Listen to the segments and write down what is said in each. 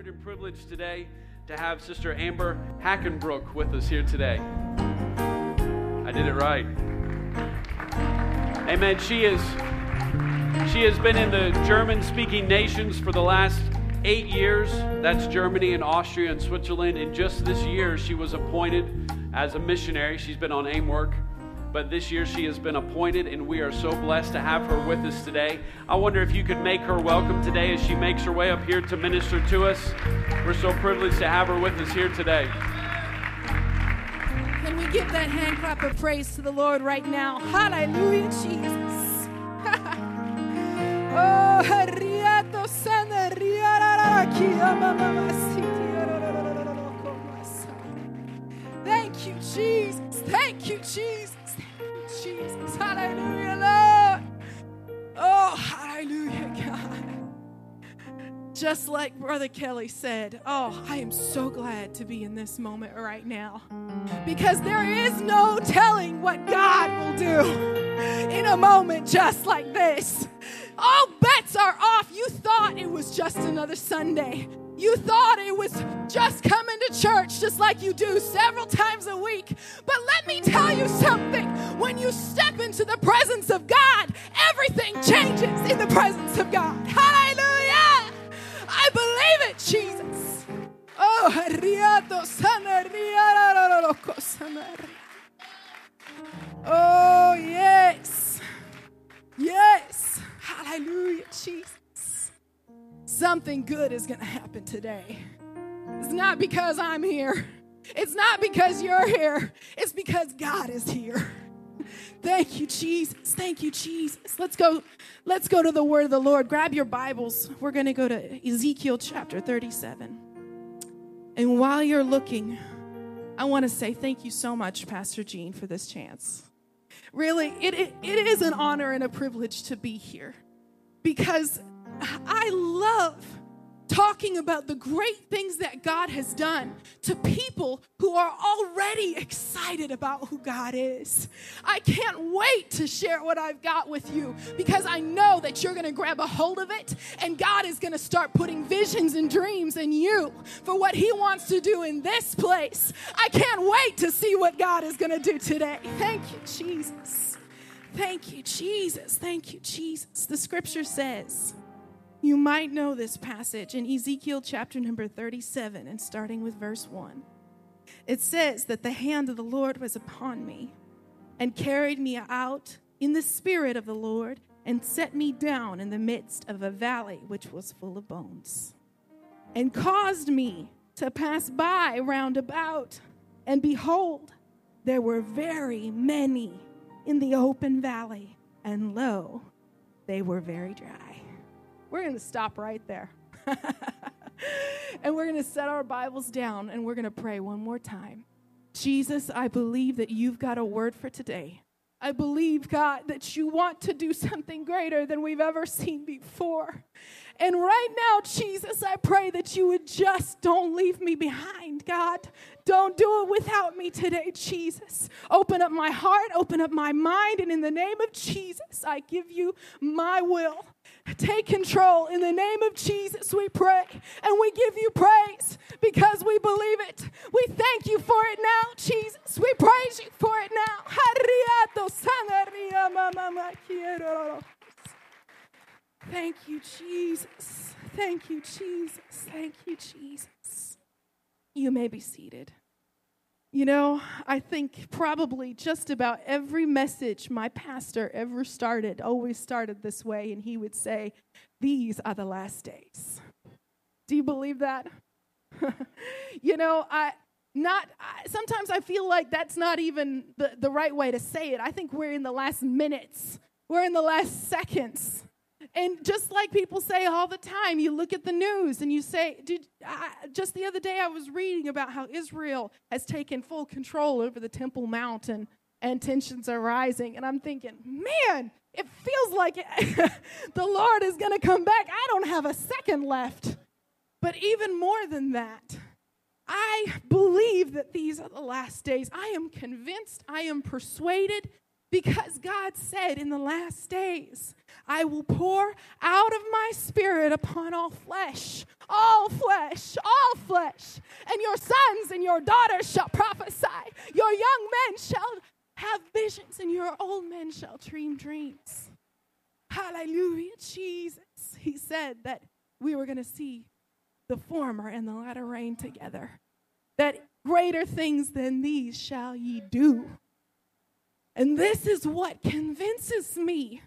honored and privileged today to have Sister Amber Hackenbrook with us here today. I did it right. Amen. She is she has been in the German-speaking nations for the last eight years. That's Germany and Austria and Switzerland. And just this year, she was appointed as a missionary. She's been on AIM work but this year she has been appointed, and we are so blessed to have her with us today. I wonder if you could make her welcome today as she makes her way up here to minister to us. We're so privileged to have her with us here today. Can we give that hand clap of praise to the Lord right now? Hallelujah, Jesus. oh, Hallelujah, Lord. Oh, hallelujah, God. Just like Brother Kelly said, oh, I am so glad to be in this moment right now because there is no telling what God will do in a moment just like this. All bets are off. You thought it was just another Sunday. You thought it was just coming to church just like you do several times a week. But let me tell you something. When you step into the presence of God, everything changes in the presence of God. Hallelujah. I believe it, Jesus. Oh, Oh, yes. Yes. Hallelujah, Jesus something good is going to happen today. It's not because I'm here. It's not because you're here. It's because God is here. Thank you, Jesus. Thank you, Jesus. Let's go. Let's go to the word of the Lord. Grab your Bibles. We're going to go to Ezekiel chapter 37. And while you're looking, I want to say thank you so much, Pastor Gene, for this chance. Really, it, it, it is an honor and a privilege to be here because I love talking about the great things that God has done to people who are already excited about who God is. I can't wait to share what I've got with you because I know that you're going to grab a hold of it and God is going to start putting visions and dreams in you for what He wants to do in this place. I can't wait to see what God is going to do today. Thank you, Jesus. Thank you, Jesus. Thank you, Jesus. The scripture says, you might know this passage in Ezekiel chapter number 37 and starting with verse 1. It says that the hand of the Lord was upon me and carried me out in the spirit of the Lord and set me down in the midst of a valley which was full of bones and caused me to pass by round about. And behold, there were very many in the open valley, and lo, they were very dry. We're going to stop right there. and we're going to set our Bibles down and we're going to pray one more time. Jesus, I believe that you've got a word for today. I believe, God, that you want to do something greater than we've ever seen before. And right now, Jesus, I pray that you would just don't leave me behind, God. Don't do it without me today, Jesus. Open up my heart, open up my mind, and in the name of Jesus, I give you my will. Take control. In the name of Jesus, we pray and we give you praise because we believe it. We thank you for it now, Jesus. We praise you for it now. Thank you, Jesus. Thank you, Jesus. Thank you, Jesus. You may be seated. You know, I think probably just about every message my pastor ever started always started this way, and he would say, These are the last days. Do you believe that? you know, I not I, sometimes I feel like that's not even the, the right way to say it. I think we're in the last minutes, we're in the last seconds and just like people say all the time, you look at the news and you say, Did, I, just the other day I was reading about how Israel has taken full control over the Temple Mount and, and tensions are rising. And I'm thinking, man, it feels like it, the Lord is going to come back. I don't have a second left. But even more than that, I believe that these are the last days. I am convinced, I am persuaded Because God said in the last days, I will pour out of my spirit upon all flesh, all flesh, all flesh. And your sons and your daughters shall prophesy. Your young men shall have visions, and your old men shall dream dreams. Hallelujah, Jesus. He said that we were going to see the former and the latter rain together. That greater things than these shall ye do. And this is what convinces me.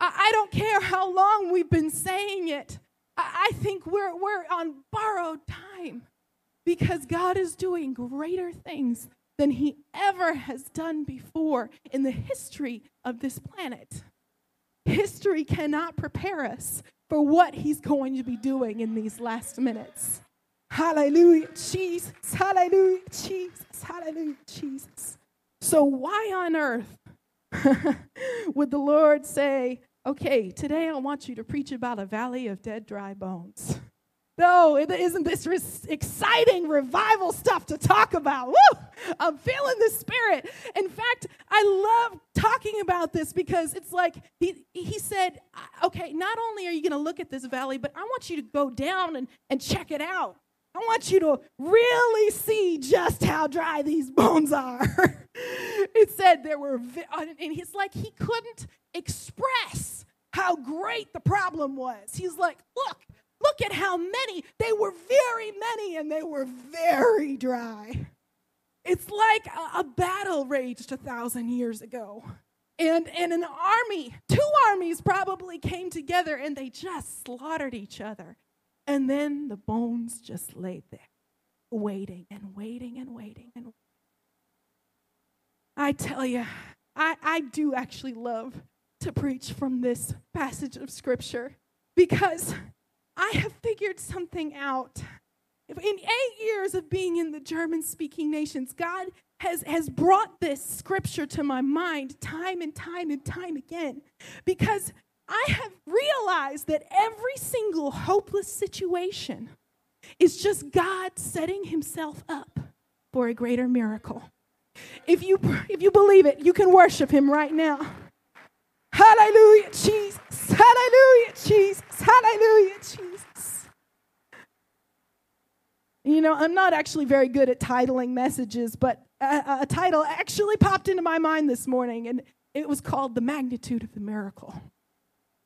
I, I don't care how long we've been saying it. I, I think we're, we're on borrowed time because God is doing greater things than he ever has done before in the history of this planet. History cannot prepare us for what he's going to be doing in these last minutes. Hallelujah, Jesus. Hallelujah, Jesus. Hallelujah, Jesus. So, why on earth would the Lord say, okay, today I want you to preach about a valley of dead, dry bones? No, isn't this res- exciting revival stuff to talk about. Woo! I'm feeling the spirit. In fact, I love talking about this because it's like he, he said, okay, not only are you going to look at this valley, but I want you to go down and, and check it out. I want you to really see just how dry these bones are. it said there were, and he's like, he couldn't express how great the problem was. He's like, look, look at how many. They were very many and they were very dry. It's like a, a battle raged a thousand years ago. And, and an army, two armies probably came together and they just slaughtered each other. And then the bones just laid there, waiting and waiting and waiting and I tell you, I, I do actually love to preach from this passage of scripture because I have figured something out. In eight years of being in the German speaking nations, God has, has brought this scripture to my mind time and time and time again because I have realized that every single hopeless situation is just God setting himself up for a greater miracle. If you if you believe it, you can worship him right now. Hallelujah, Jesus. Hallelujah, Jesus. Hallelujah, Jesus. You know, I'm not actually very good at titling messages, but a, a title actually popped into my mind this morning, and it was called The Magnitude of the Miracle.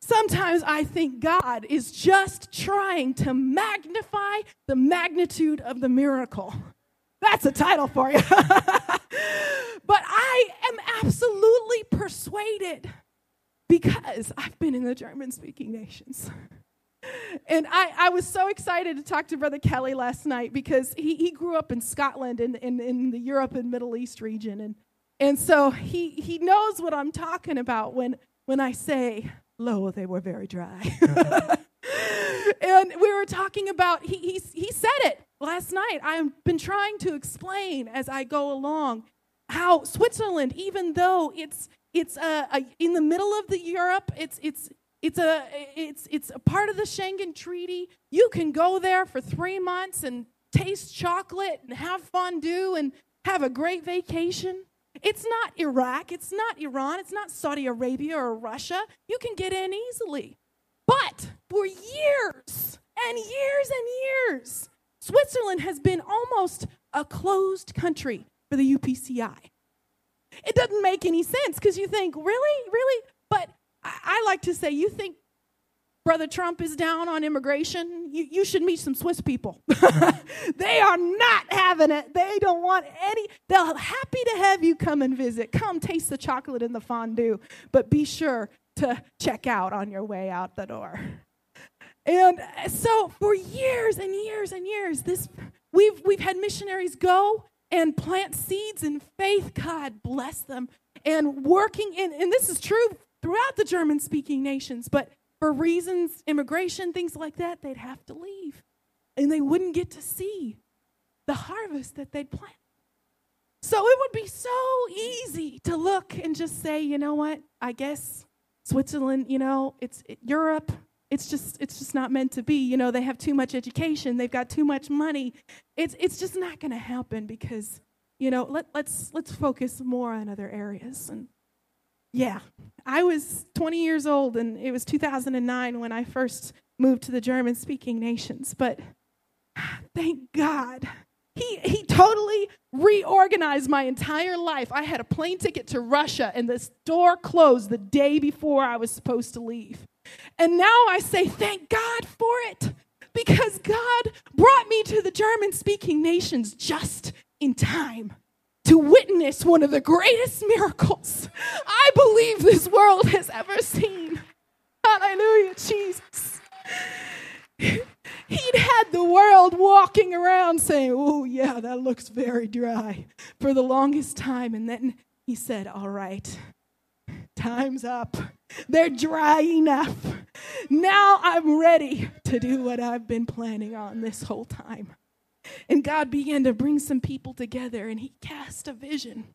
Sometimes I think God is just trying to magnify the magnitude of the miracle. That's a title for you. but I am absolutely persuaded because I've been in the German speaking nations. And I, I was so excited to talk to Brother Kelly last night because he, he grew up in Scotland in, in, in the Europe and Middle East region. And, and so he, he knows what I'm talking about when, when I say Lo, they were very dry. and we were talking about, he, he, he said it last night. I've been trying to explain as I go along how Switzerland, even though it's, it's uh, a, in the middle of the Europe, it's, it's, it's a, it's, it's a part of the Schengen Treaty. You can go there for three months and taste chocolate and have fondue and have a great vacation. It's not Iraq, it's not Iran, it's not Saudi Arabia or Russia. You can get in easily. But for years and years and years, Switzerland has been almost a closed country for the UPCI. It doesn't make any sense because you think, really? Really? But I, I like to say, you think Brother Trump is down on immigration, you, you should meet some Swiss people. they are not having it. They don't want any, they're happy to have you come and visit. Come taste the chocolate and the fondue, but be sure to check out on your way out the door. And so for years and years and years, this we've we've had missionaries go and plant seeds in faith. God bless them. And working in, and this is true throughout the German speaking nations, but for reasons, immigration, things like that, they'd have to leave. And they wouldn't get to see the harvest that they'd planted. So it would be so easy to look and just say, you know what? I guess Switzerland, you know, it's it, Europe. It's just it's just not meant to be. You know, they have too much education. They've got too much money. It's it's just not going to happen because you know let let's let's focus more on other areas and Yeah. I was 20 years old, and it was 2009 when I first moved to the German speaking nations. But thank God. He, he totally reorganized my entire life. I had a plane ticket to Russia, and this door closed the day before I was supposed to leave. And now I say, thank God for it, because God brought me to the German speaking nations just in time to witness one of the greatest miracles I believe this world has ever seen. Hallelujah, Jesus. He'd had the world walking around saying, Oh, yeah, that looks very dry for the longest time. And then he said, All right, time's up. They're dry enough. Now I'm ready to do what I've been planning on this whole time. And God began to bring some people together and he cast a vision.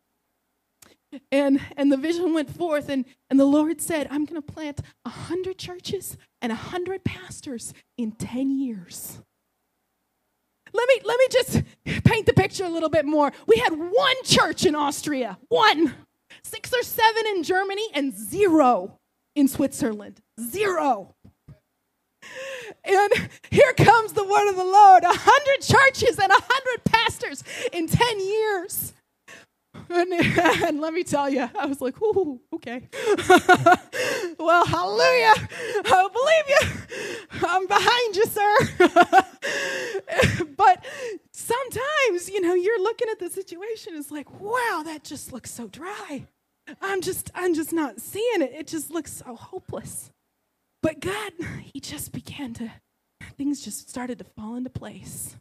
And, and the vision went forth, and, and the Lord said, I'm going to plant a hundred churches and a hundred pastors in 10 years. Let me, let me just paint the picture a little bit more. We had one church in Austria, one, six or seven in Germany, and zero in Switzerland. Zero. And here comes the word of the Lord a hundred churches and a hundred pastors in 10 years. And, and, let me tell you, I was like, ooh, okay. well, hallelujah. I believe you. I'm behind you, sir. but sometimes, you know, you're looking at the situation, it's like, wow, that just looks so dry. I'm just, I'm just not seeing it. It just looks so hopeless. But God, He just began to, things just started to fall into place.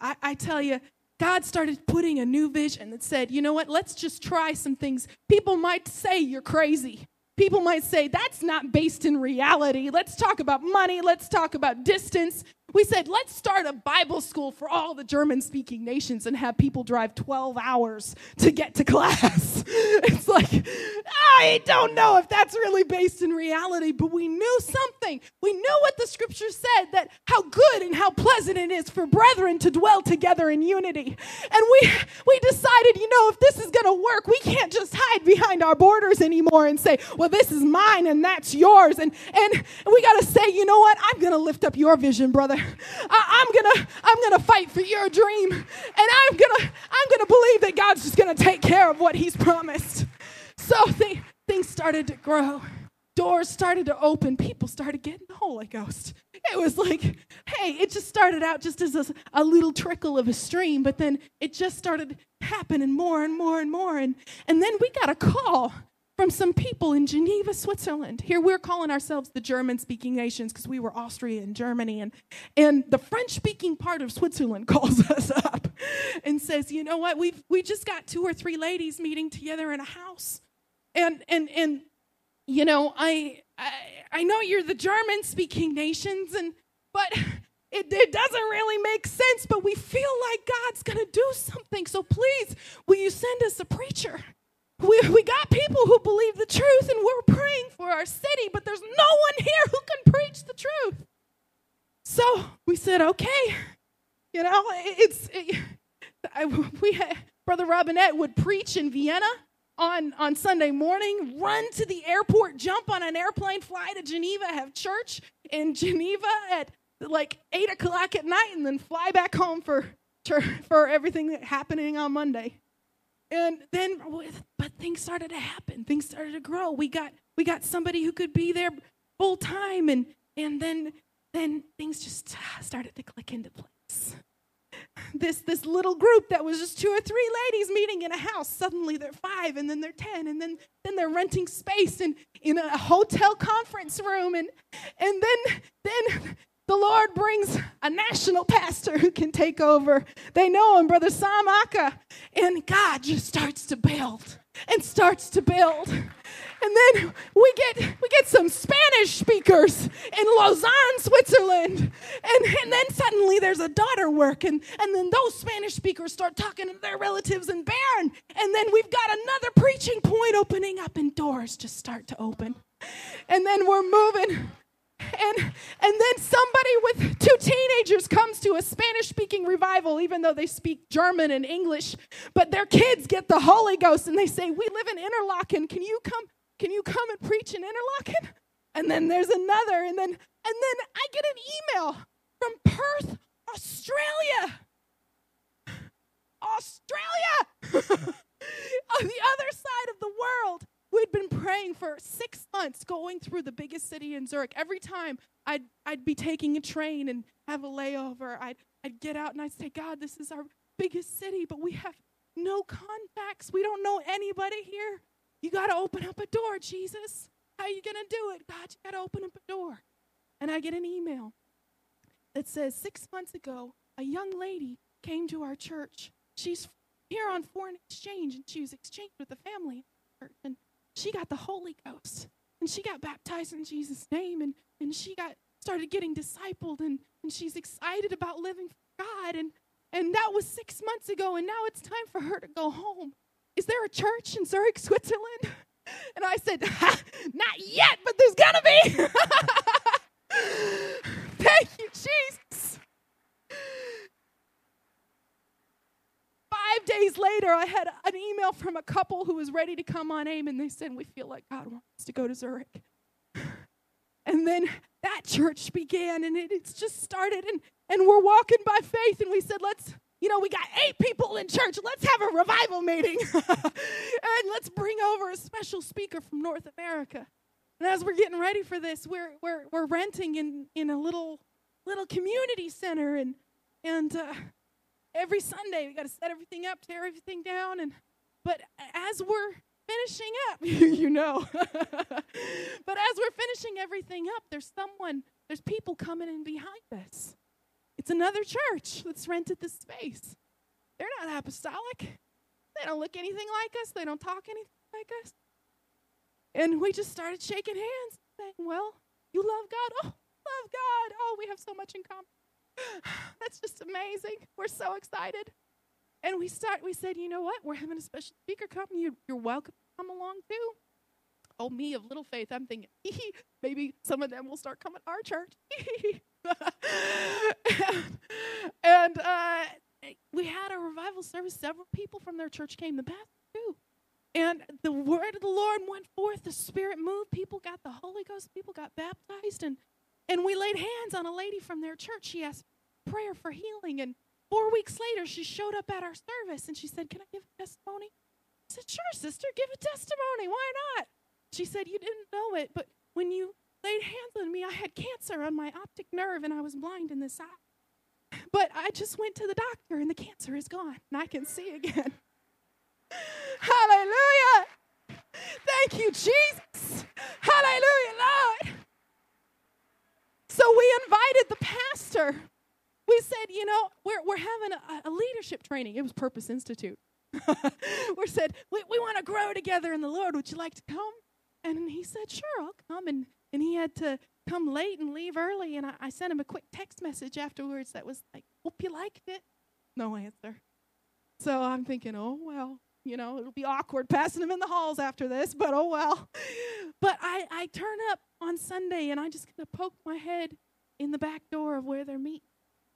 I, I tell you, God started putting a new vision that said, you know what, let's just try some things. People might say you're crazy. People might say that's not based in reality. Let's talk about money. Let's talk about distance we said, let's start a Bible school for all the German speaking nations and have people drive 12 hours to get to class. it's like, I don't know if that's really based in reality, but we knew something. We knew what the scripture said that how good and how pleasant it is for brethren to dwell together in unity. And we, we decided, you know, if this is going to work, we can't just hide behind our borders anymore and say, well, this is mine and that's yours. And, and we got to say, you know what? I'm going to lift up your vision, brother. I, am gonna I'm gonna fight for your dream, and I'm gonna I'm gonna believe that God's just gonna take care of what He's promised. So th- things started to grow. Doors started to open. People started getting the Holy Ghost. It was like, hey, it just started out just as a, a little trickle of a stream, but then it just started happening more and more and more. And, and then we got a call from some people in Geneva, Switzerland. Here we're calling ourselves the German speaking nations because we were Austria and Germany. And, and the French speaking part of Switzerland calls us up and says, you know what, we've we just got two or three ladies meeting together in a house. And and and you know, I I, I know you're the German speaking nations, and but it, it doesn't really make sense, but we feel like God's gonna do something. So please, will you send us a preacher? We, we got people who believe the truth and we're praying for our city, but there's no one here who can preach the truth. So we said, okay, you know, it's, it, I, we had, Brother Robinette would preach in Vienna on, on Sunday morning, run to the airport, jump on an airplane, fly to Geneva, have church in Geneva at like 8 o'clock at night, and then fly back home for, for everything happening on Monday. And then but things started to happen. Things started to grow. We got we got somebody who could be there full time and and then then things just ah, started to click into place. This this little group that was just two or three ladies meeting in a house, suddenly they're five and then they're ten and then then they're renting space in, in a hotel conference room and and then then the Lord brings a national pastor who can take over. They know him, Brother Sam Aka. And God just starts to build and starts to build. And then we get we get some Spanish speakers in Lausanne, Switzerland. And, and then suddenly there's a daughter work, and, and then those Spanish speakers start talking to their relatives in Bern. And then we've got another preaching point opening up, and doors just start to open. And then we're moving and and then somebody with two teenagers comes to a Spanish speaking revival, even though they speak German and English. But their kids get the Holy Ghost and they say, We live in Interlaken. Can you come? Can you come and preach in Interlaken? And then there's another, and then and then I get an email from Perth, Australia. Australia! On the other side of the world, we'd been praying for six months going through the biggest city in Zurich. Every time I'd, I'd be taking a train and have a layover, I'd, I'd get out and I'd say, God, this is our biggest city, but we have no contacts. We don't know anybody here. You got to open up a door, Jesus. How are you going to do it? God, you got to open up a door. And I get an email that says, Six months ago, a young lady came to our church. She's here on foreign exchange and she was exchanged with a family and she got the Holy Ghost and she got baptized in Jesus' name and, and she got started getting discipled and, and she's excited about living for God and and that was six months ago and now it's time for her to go home. Is there a church in Zurich, Switzerland? And I said, Not yet, but there's gonna be. Thank you, Jesus. Five days later, I had an email from a couple who was ready to come on AIM, and they said, We feel like God wants to go to Zurich. And then that church began, and it, it's just started, and, and we're walking by faith, and we said, Let's, you know, we got eight people in church. Let's have a revival meeting. and let's bring over a special speaker from North America. And as we're getting ready for this, we're, we're, we're renting in, in a little, little community center, and, and uh, every Sunday we got to set everything up, tear everything down, and but as we're finishing up, you know, but as we're finishing everything up, there's someone, there's people coming in behind us. It's another church that's rented this space. They're not apostolic. They don't look anything like us. They don't talk anything like us. And we just started shaking hands, saying, Well, you love God. Oh, love God. Oh, we have so much in common. That's just amazing. We're so excited. And we start, we said, you know what? We're having a special speaker come. You, you're welcome to come along too. Oh, me of little faith, I'm thinking, maybe some of them will start coming to our church. and uh, we had a revival service. Several people from their church came. The pastor too. And the word of the Lord went forth. The Spirit moved. People got the Holy Ghost. People got baptized. And and we laid hands on a lady from their church. She asked prayer for healing. And four weeks later, she showed up at our service and she said, Can I give a testimony? I said, Sure, sister, give a testimony. Why not? She said, You didn't know it, but when you laid hands on me, I had cancer on my optic nerve and I was blind in this eye. But I just went to the doctor and the cancer is gone and I can see again. Hallelujah. Thank you, Jesus. Hallelujah, Lord. So we invited the pastor. We said, you know, we're, we're having a, a leadership training. It was Purpose Institute. we said, we, we want to grow together in the Lord. Would you like to come? And he said, sure, I'll come. And, and he had to come late and leave early. And I, I sent him a quick text message afterwards that was like, hope you liked it. No answer. So I'm thinking, oh, well, you know, it'll be awkward passing him in the halls after this, but oh well. But I, I turn up on Sunday and I just kind of poke my head in the back door of where they're meeting.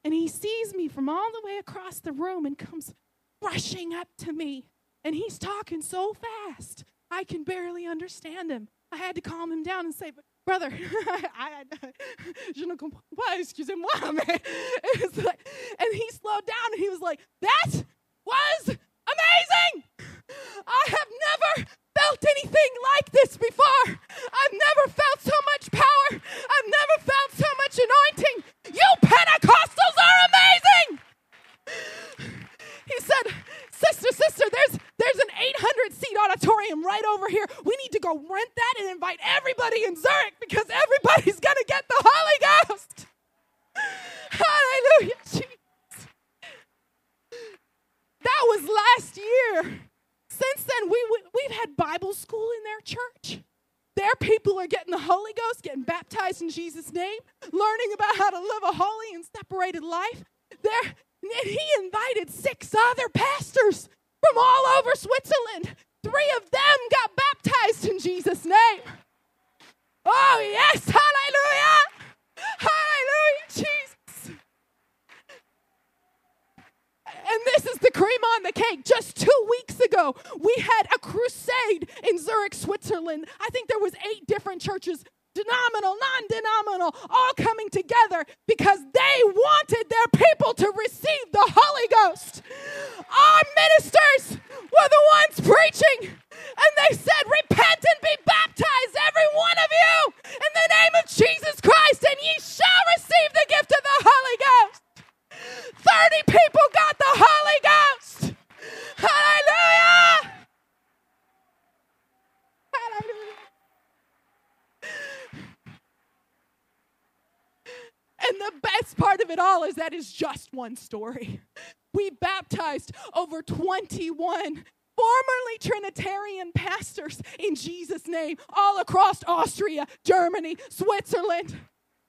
And he sees me from all the way across the room and comes rushing up to me. And he's talking so fast, I can barely understand him. I had to calm him down and say, but brother, I, I, je ne comprends pas, excusez-moi. And he slowed down and he was like, that was amazing. I have never felt anything like this before. I've never felt so much power. I've never felt so much anointing. You Pentecostals are amazing. He said, Sister, sister, there's there's an 800 seat auditorium right over here. We need to go rent that and invite everybody in Zurich because everybody's gonna get the Holy Ghost. Hallelujah, Jesus. That was last year. Since then, we, we've had Bible school in their church. Their people are getting the Holy Ghost, getting baptized in Jesus' name, learning about how to live a holy and separated life. There, and he invited six other pastors from all over Switzerland. Three of them got baptized in Jesus' name. Oh, yes, hallelujah! Hallelujah, Jesus. On the cake. Just two weeks ago, we had a crusade in Zurich, Switzerland. I think there was eight different churches denominal, non denominal, all coming together because they wanted their people to receive the Holy Ghost. Our ministers were the ones preaching, and they said, Repent and be baptized, every one of you, in the name of Jesus Christ, and ye shall receive the gift of the Holy Ghost. 30 people got the Holy Ghost. Hallelujah. Hallelujah. And the best part of it all is that is just one story. We baptized over 21 formerly Trinitarian pastors in Jesus' name all across Austria, Germany, Switzerland.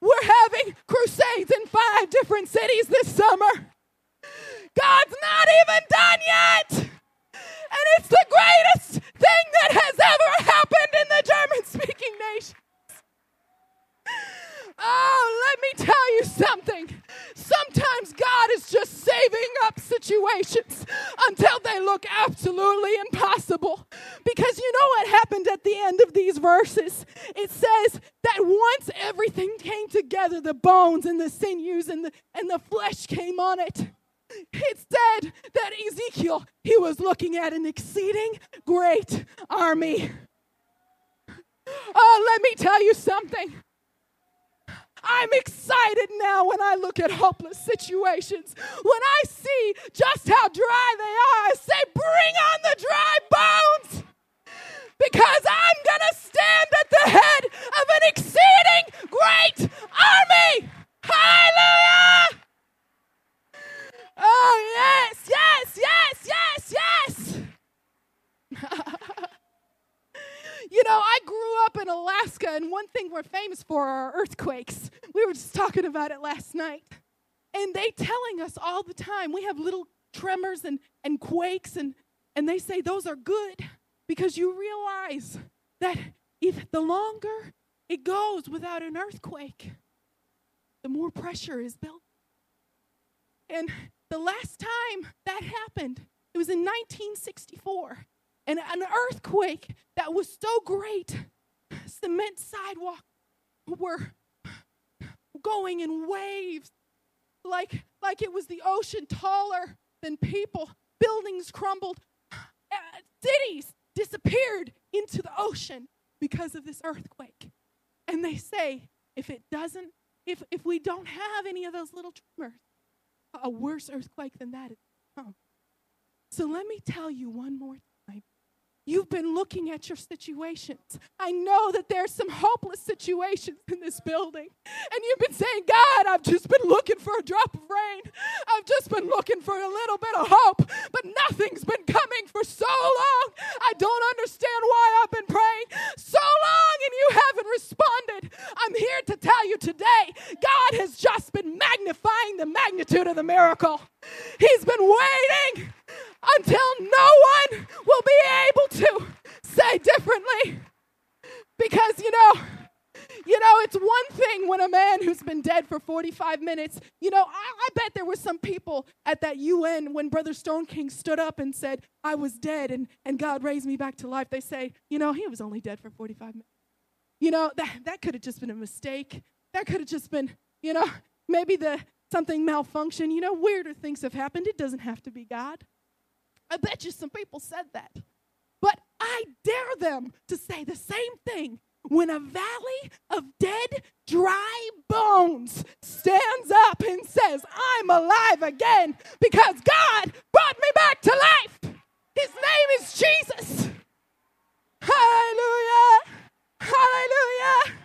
We're having crusades in five different cities this summer. God's not even done yet. And it's the greatest thing that has ever happened in the German speaking nation. Oh, let me tell you something. Sometimes God is just saving up situations until they look absolutely impossible. Because you know what happened at the end of these verses? It says that once everything came together, the bones and the sinews and the, and the flesh came on it. It said that Ezekiel, he was looking at an exceeding great army. Oh, let me tell you something. I'm excited now when I look at hopeless situations. When I see just how dry they are, I say, Bring on the dry bones. Because I'm going to stand at the head of an exceeding great army. Hallelujah. Oh, yes, yes, yes, yes, yes. You know, I grew up in Alaska, and one thing we're famous for are earthquakes. We were just talking about it last night. And they telling us all the time, we have little tremors and, and quakes, and, and they say those are good because you realize that if the longer it goes without an earthquake, the more pressure is built. And the last time that happened, it was in 1964 and an earthquake that was so great, cement sidewalk were going in waves like, like it was the ocean taller than people. Buildings crumbled, uh, cities disappeared into the ocean because of this earthquake. And they say if it doesn't, if, if we don't have any of those little tremors, a worse earthquake than that is come. So let me tell you one more You've been looking at your situations. I know that there's some hopeless situations in this building. And you've been saying, God, I've just been looking for a drop of rain. I've just been looking for a little bit of hope, but nothing's been coming for so long. I don't understand why I've been praying so long and you haven't responded. I'm here to tell you today, God has just been magnifying the magnitude of the miracle. He's been waiting until no one will be able to say differently. Because, you know, you know, it's one thing when a man who's been dead for 45 minutes, you know, I, I, bet there were some people at that UN when Brother Stoneking stood up and said, I was dead and, and God raised me back to life. They say, you know, he was only dead for 45 minutes. You know, that, that could have just been a mistake. That could have just been, you know, maybe the something malfunction. You know, weirder things have happened. It doesn't have to be God. I bet you some people said that. I dare them to say the same thing when a valley of dead, dry bones stands up and says, I'm alive again because God brought me back to life. His name is Jesus. Hallelujah. Hallelujah.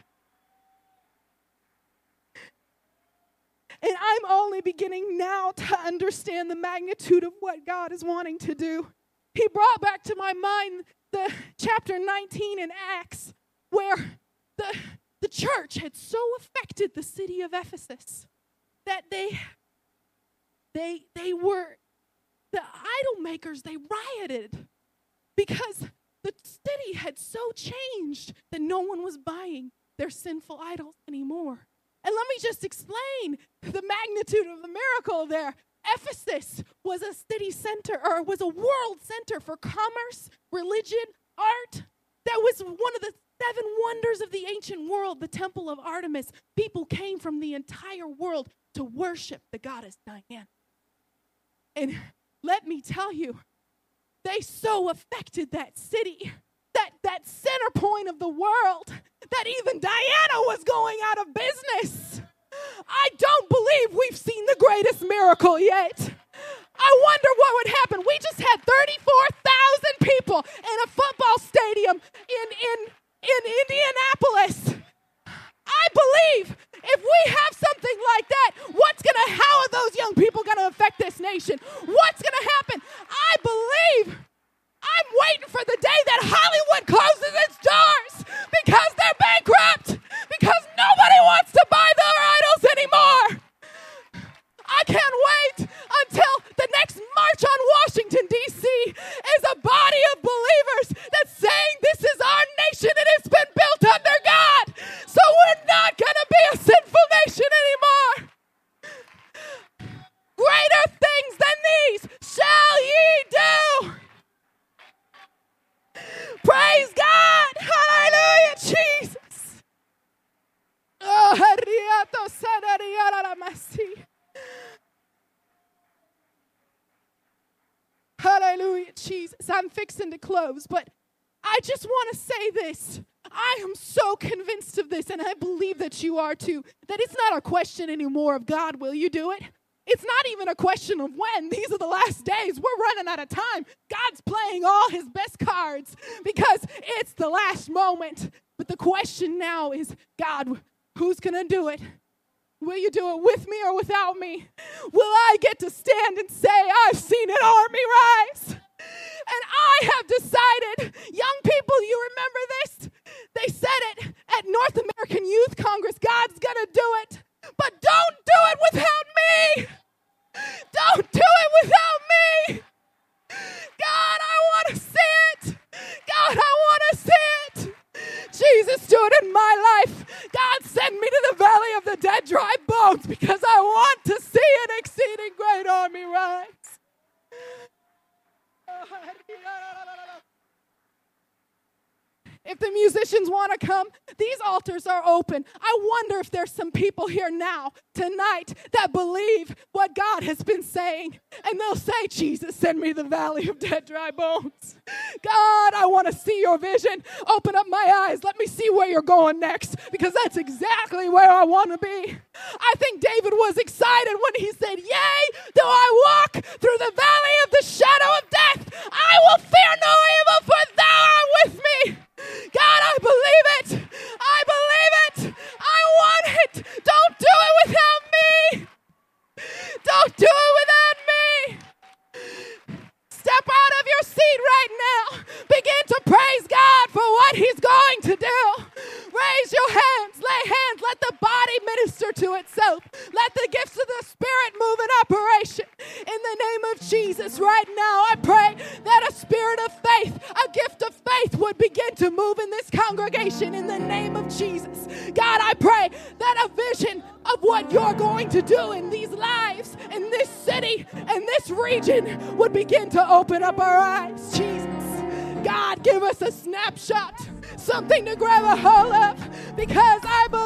And I'm only beginning now to understand the magnitude of what God is wanting to do. He brought back to my mind the chapter 19 in Acts, where the, the church had so affected the city of Ephesus that they they they were the idol makers they rioted because the city had so changed that no one was buying their sinful idols anymore and let me just explain the magnitude of the miracle there. Ephesus was a city center or was a world center for commerce, religion, art. That was one of the seven wonders of the ancient world, the temple of Artemis. People came from the entire world to worship the goddess Diana. And let me tell you, they so affected that city, that, that center point of the world, that even Diana was going out of business. Believe we've seen the greatest miracle yet. I wonder what would happen. We just had 34,000 people in a football stadium in, in, in Indianapolis. I believe if we have something like that, what's to, how are those young people to affect this nation? What's to happen? I believe I'm waiting for the day that Hollywood closes its doors because they're bankrupt, because nobody wants to buy their idols anymore. I can't wait until the next march on Washington, D.C. is a body of believers that's saying this is our nation and it's been built under God. So we're not going to be a sinful nation anymore. Greater things than these shall ye do. Praise God. Hallelujah, Jesus. Oh, Hariato Sadariara Ramasi. Hallelujah, Jesus. I'm fixing to close, but I just want to say this. I am so convinced of this, and I believe that you are too, that it's not a question anymore of God, will you do it? It's not even a question of when. These are the last days. We're running out of time. God's playing all his best cards because it's the last moment. But the question now is God, who's going to do it? Will you do it with me or without me? Will I get to stand and say, I've seen an army rise? And I have decided, young people, you remember this? They said it at North American Youth Congress God's gonna do it, but don't do it without me. Don't do it without me. God, I wanna see it. God, I wanna see it. Jesus do it in my life. God, send me to the valley of the dead, dry bones, because I want to see an exceeding great army rise. If the musicians want to come, these altars are open. I wonder if there's some people here now, tonight, that believe what God has been saying. And they'll say, Jesus, send me the valley of dead, dry bones. God, I want to see your vision. Open up my eyes. Let me see where you're going next, because that's exactly where I want to be. I think David was excited when he said, Yea, though I walk through the valley of the shadow of death, I will fear no evil, for thou art with me. Open up our eyes. Jesus. God, give us a snapshot, something to grab a hold of, because I believe